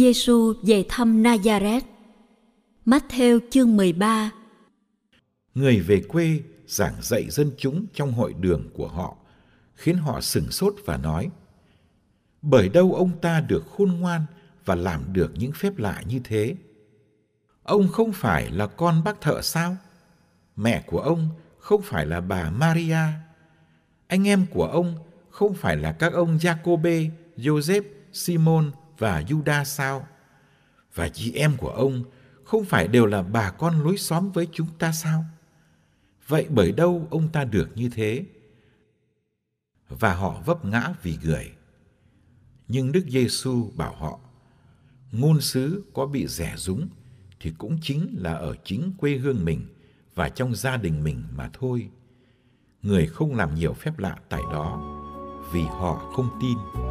Giêsu về thăm Nazareth. Matthew chương 13 Người về quê giảng dạy dân chúng trong hội đường của họ, khiến họ sửng sốt và nói, Bởi đâu ông ta được khôn ngoan và làm được những phép lạ như thế? Ông không phải là con bác thợ sao? Mẹ của ông không phải là bà Maria? Anh em của ông không phải là các ông Jacobe, Joseph, Simon và Juda sao? Và chị em của ông không phải đều là bà con lối xóm với chúng ta sao? Vậy bởi đâu ông ta được như thế? Và họ vấp ngã vì người. Nhưng Đức Giêsu bảo họ, ngôn sứ có bị rẻ rúng thì cũng chính là ở chính quê hương mình và trong gia đình mình mà thôi. Người không làm nhiều phép lạ tại đó vì họ không tin.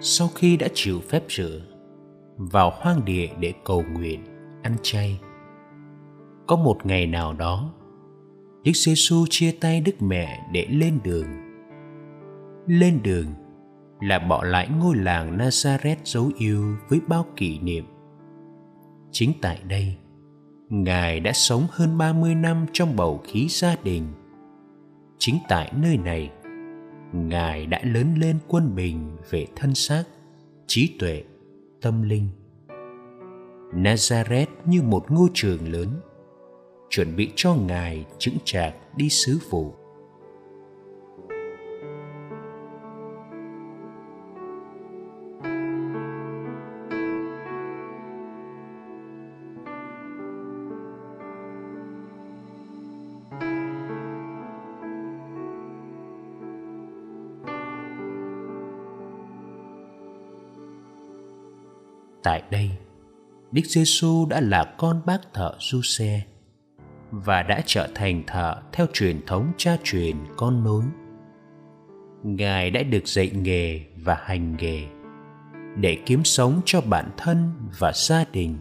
Sau khi đã chịu phép rửa, vào hoang địa để cầu nguyện, ăn chay. Có một ngày nào đó, đức giê xu chia tay đức mẹ để lên đường. Lên đường là bỏ lại ngôi làng nazareth dấu yêu với bao kỷ niệm. Chính tại đây, ngài đã sống hơn 30 năm trong bầu khí gia đình. Chính tại nơi này ngài đã lớn lên quân bình về thân xác, trí tuệ, tâm linh. Nazareth như một ngôi trường lớn, chuẩn bị cho ngài chững chạc đi sứ vụ. Tại đây, Đức Giêsu đã là con bác thợ du xe và đã trở thành thợ theo truyền thống cha truyền con nối. Ngài đã được dạy nghề và hành nghề để kiếm sống cho bản thân và gia đình.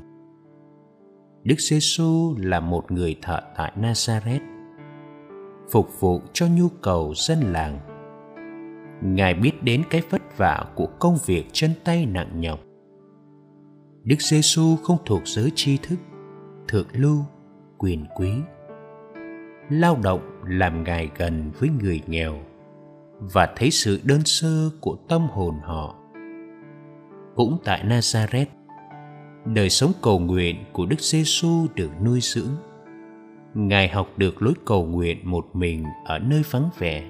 Đức Giêsu là một người thợ tại Nazareth, phục vụ cho nhu cầu dân làng. Ngài biết đến cái vất vả của công việc chân tay nặng nhọc Đức Giêsu không thuộc giới tri thức, thượng lưu, quyền quý. Lao động làm Ngài gần với người nghèo và thấy sự đơn sơ của tâm hồn họ. Cũng tại Nazareth, đời sống cầu nguyện của Đức Giêsu được nuôi dưỡng. Ngài học được lối cầu nguyện một mình ở nơi vắng vẻ.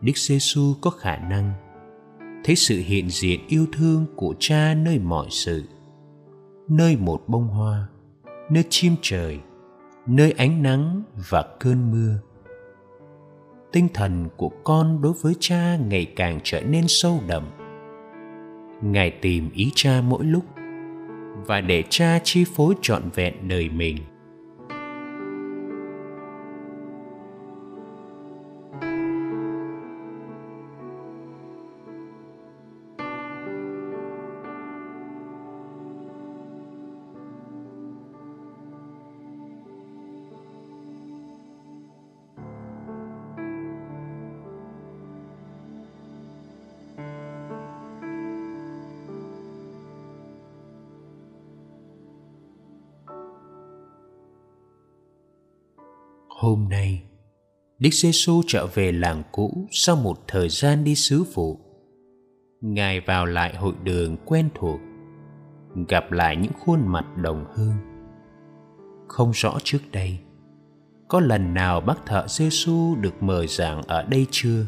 Đức Giêsu có khả năng thấy sự hiện diện yêu thương của cha nơi mọi sự, nơi một bông hoa, nơi chim trời, nơi ánh nắng và cơn mưa. Tinh thần của con đối với cha ngày càng trở nên sâu đậm. Ngài tìm ý cha mỗi lúc và để cha chi phối trọn vẹn đời mình. Hôm nay, Đức Giêsu trở về làng cũ sau một thời gian đi sứ vụ. Ngài vào lại hội đường quen thuộc, gặp lại những khuôn mặt đồng hương. Không rõ trước đây, có lần nào bác thợ Giêsu được mời giảng ở đây chưa?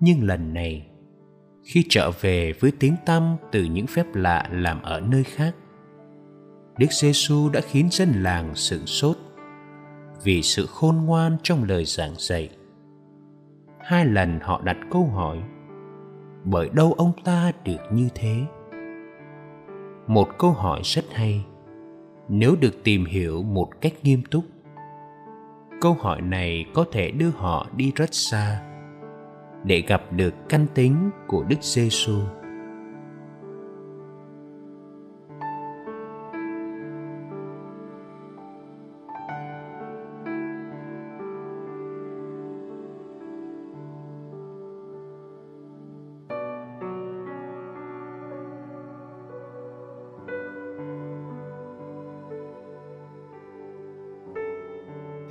Nhưng lần này, khi trở về với tiếng tăm từ những phép lạ làm ở nơi khác, Đức Giêsu đã khiến dân làng sửng sốt vì sự khôn ngoan trong lời giảng dạy. Hai lần họ đặt câu hỏi, bởi đâu ông ta được như thế? Một câu hỏi rất hay, nếu được tìm hiểu một cách nghiêm túc. Câu hỏi này có thể đưa họ đi rất xa để gặp được căn tính của Đức Giêsu. xu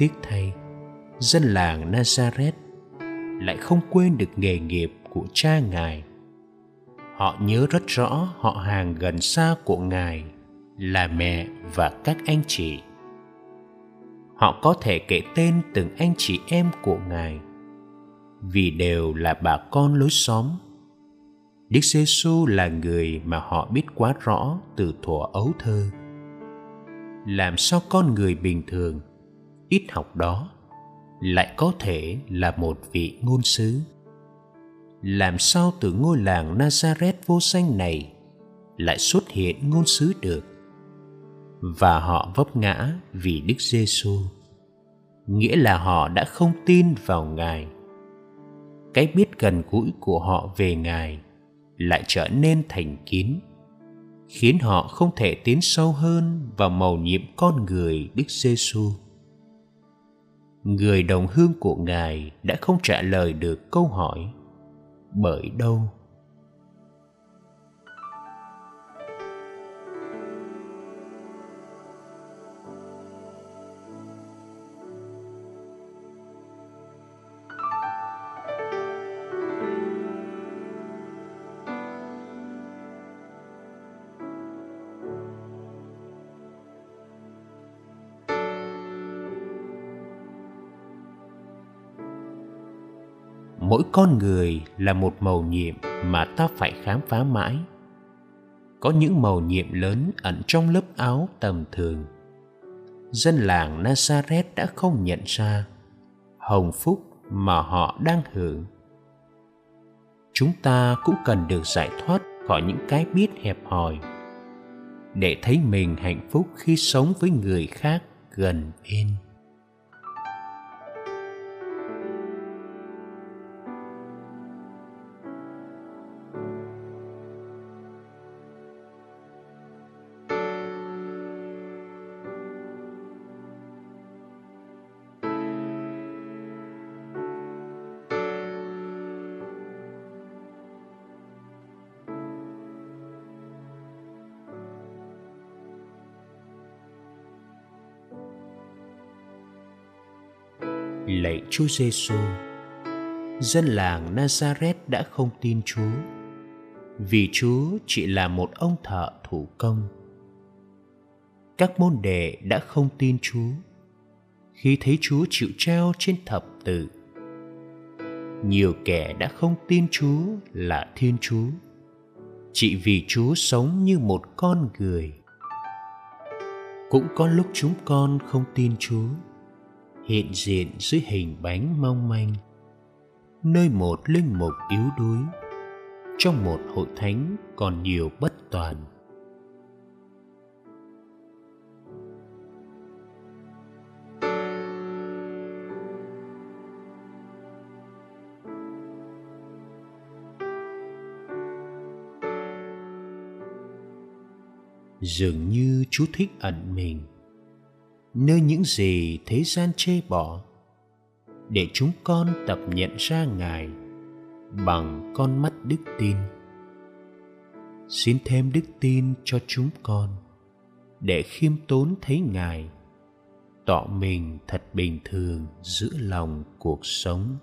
tiếc thay. Dân làng nazareth lại không quên được nghề nghiệp của cha ngài. Họ nhớ rất rõ họ hàng gần xa của ngài là mẹ và các anh chị. Họ có thể kể tên từng anh chị em của ngài, vì đều là bà con lối xóm. Đức giê xu là người mà họ biết quá rõ từ thuở ấu thơ. Làm sao con người bình thường ít học đó, lại có thể là một vị ngôn sứ. Làm sao từ ngôi làng nazareth vô danh này lại xuất hiện ngôn sứ được? Và họ vấp ngã vì đức giêsu nghĩa là họ đã không tin vào ngài. Cái biết gần gũi của họ về ngài lại trở nên thành kín, khiến họ không thể tiến sâu hơn vào màu nhiệm con người đức giêsu người đồng hương của ngài đã không trả lời được câu hỏi bởi đâu? Mỗi con người là một màu nhiệm mà ta phải khám phá mãi. Có những màu nhiệm lớn ẩn trong lớp áo tầm thường. Dân làng nazareth đã không nhận ra hồng phúc mà họ đang hưởng. Chúng ta cũng cần được giải thoát khỏi những cái biết hẹp hòi để thấy mình hạnh phúc khi sống với người khác gần bên. Lạy Chúa Giêsu. Dân làng Nazareth đã không tin Chúa, vì Chúa chỉ là một ông thợ thủ công. Các môn đệ đã không tin Chúa, khi thấy Chúa chịu treo trên thập tự. Nhiều kẻ đã không tin Chúa là Thiên Chúa, chỉ vì Chúa sống như một con người. cũng có lúc chúng con không tin Chúa hiện diện dưới hình bánh mong manh. Nơi một linh mục yếu đuối, trong một hội thánh còn nhiều bất toàn. Dường như chú thích ẩn mình nơi những gì thế gian chê bỏ, để chúng con tập nhận ra ngài bằng con mắt đức tin. Xin thêm đức tin cho chúng con, để khiêm tốn thấy ngài, tỏ mình thật bình thường giữa lòng cuộc sống.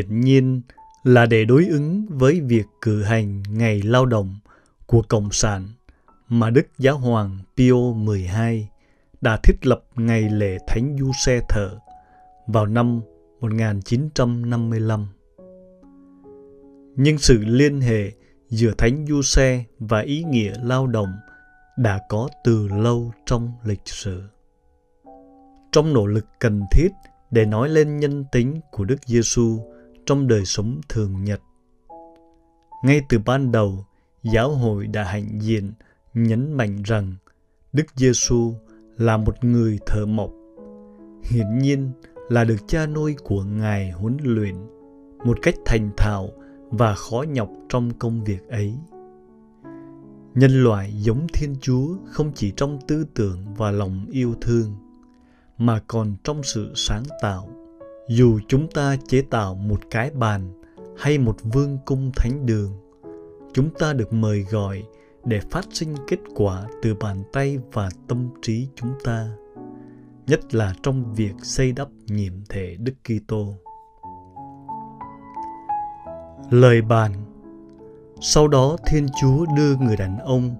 Hiển nhiên là để đối ứng với việc cử hành ngày lao động của Cộng sản mà Đức Giáo hoàng Pio XII đã thiết lập ngày lễ Thánh Du Xe Thở vào năm 1955. Nhưng sự liên hệ giữa Thánh Du Xe và ý nghĩa lao động đã có từ lâu trong lịch sử. Trong nỗ lực cần thiết để nói lên nhân tính của Đức Giêsu trong đời sống thường nhật. Ngay từ ban đầu, giáo hội đã hạnh diện nhấn mạnh rằng Đức Giêsu là một người thợ mộc, hiển nhiên là được cha nuôi của Ngài huấn luyện một cách thành thạo và khó nhọc trong công việc ấy. Nhân loại giống Thiên Chúa không chỉ trong tư tưởng và lòng yêu thương, mà còn trong sự sáng tạo dù chúng ta chế tạo một cái bàn hay một vương cung thánh đường, chúng ta được mời gọi để phát sinh kết quả từ bàn tay và tâm trí chúng ta, nhất là trong việc xây đắp nhiệm thể Đức Kitô. Lời bàn Sau đó Thiên Chúa đưa người đàn ông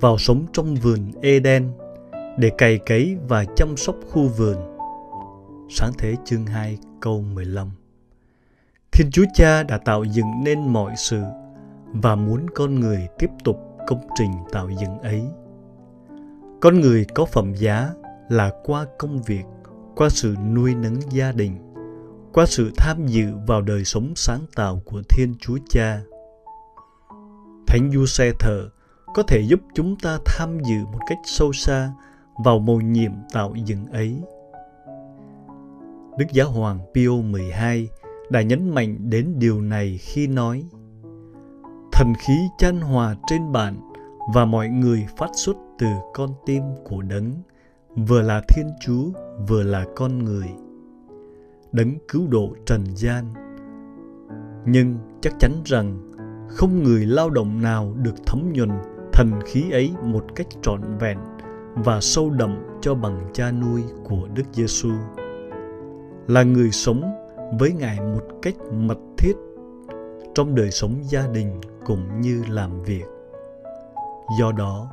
vào sống trong vườn Eden để cày cấy và chăm sóc khu vườn Sáng thế chương 2 câu 15 Thiên Chúa Cha đã tạo dựng nên mọi sự và muốn con người tiếp tục công trình tạo dựng ấy. Con người có phẩm giá là qua công việc, qua sự nuôi nấng gia đình, qua sự tham dự vào đời sống sáng tạo của Thiên Chúa Cha. Thánh Du Xe Thờ có thể giúp chúng ta tham dự một cách sâu xa vào mầu nhiệm tạo dựng ấy. Đức Giáo hoàng Pio XII đã nhấn mạnh đến điều này khi nói, Thần khí chan hòa trên bạn và mọi người phát xuất từ con tim của đấng, vừa là Thiên Chúa, vừa là con người. Đấng cứu độ trần gian. Nhưng chắc chắn rằng không người lao động nào được thấm nhuần thần khí ấy một cách trọn vẹn và sâu đậm cho bằng cha nuôi của Đức Giêsu là người sống với ngài một cách mật thiết trong đời sống gia đình cũng như làm việc. Do đó,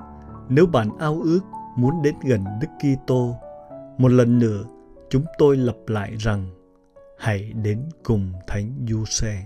nếu bạn ao ước muốn đến gần đức kitô, một lần nữa, chúng tôi lặp lại rằng hãy đến cùng thánh du xe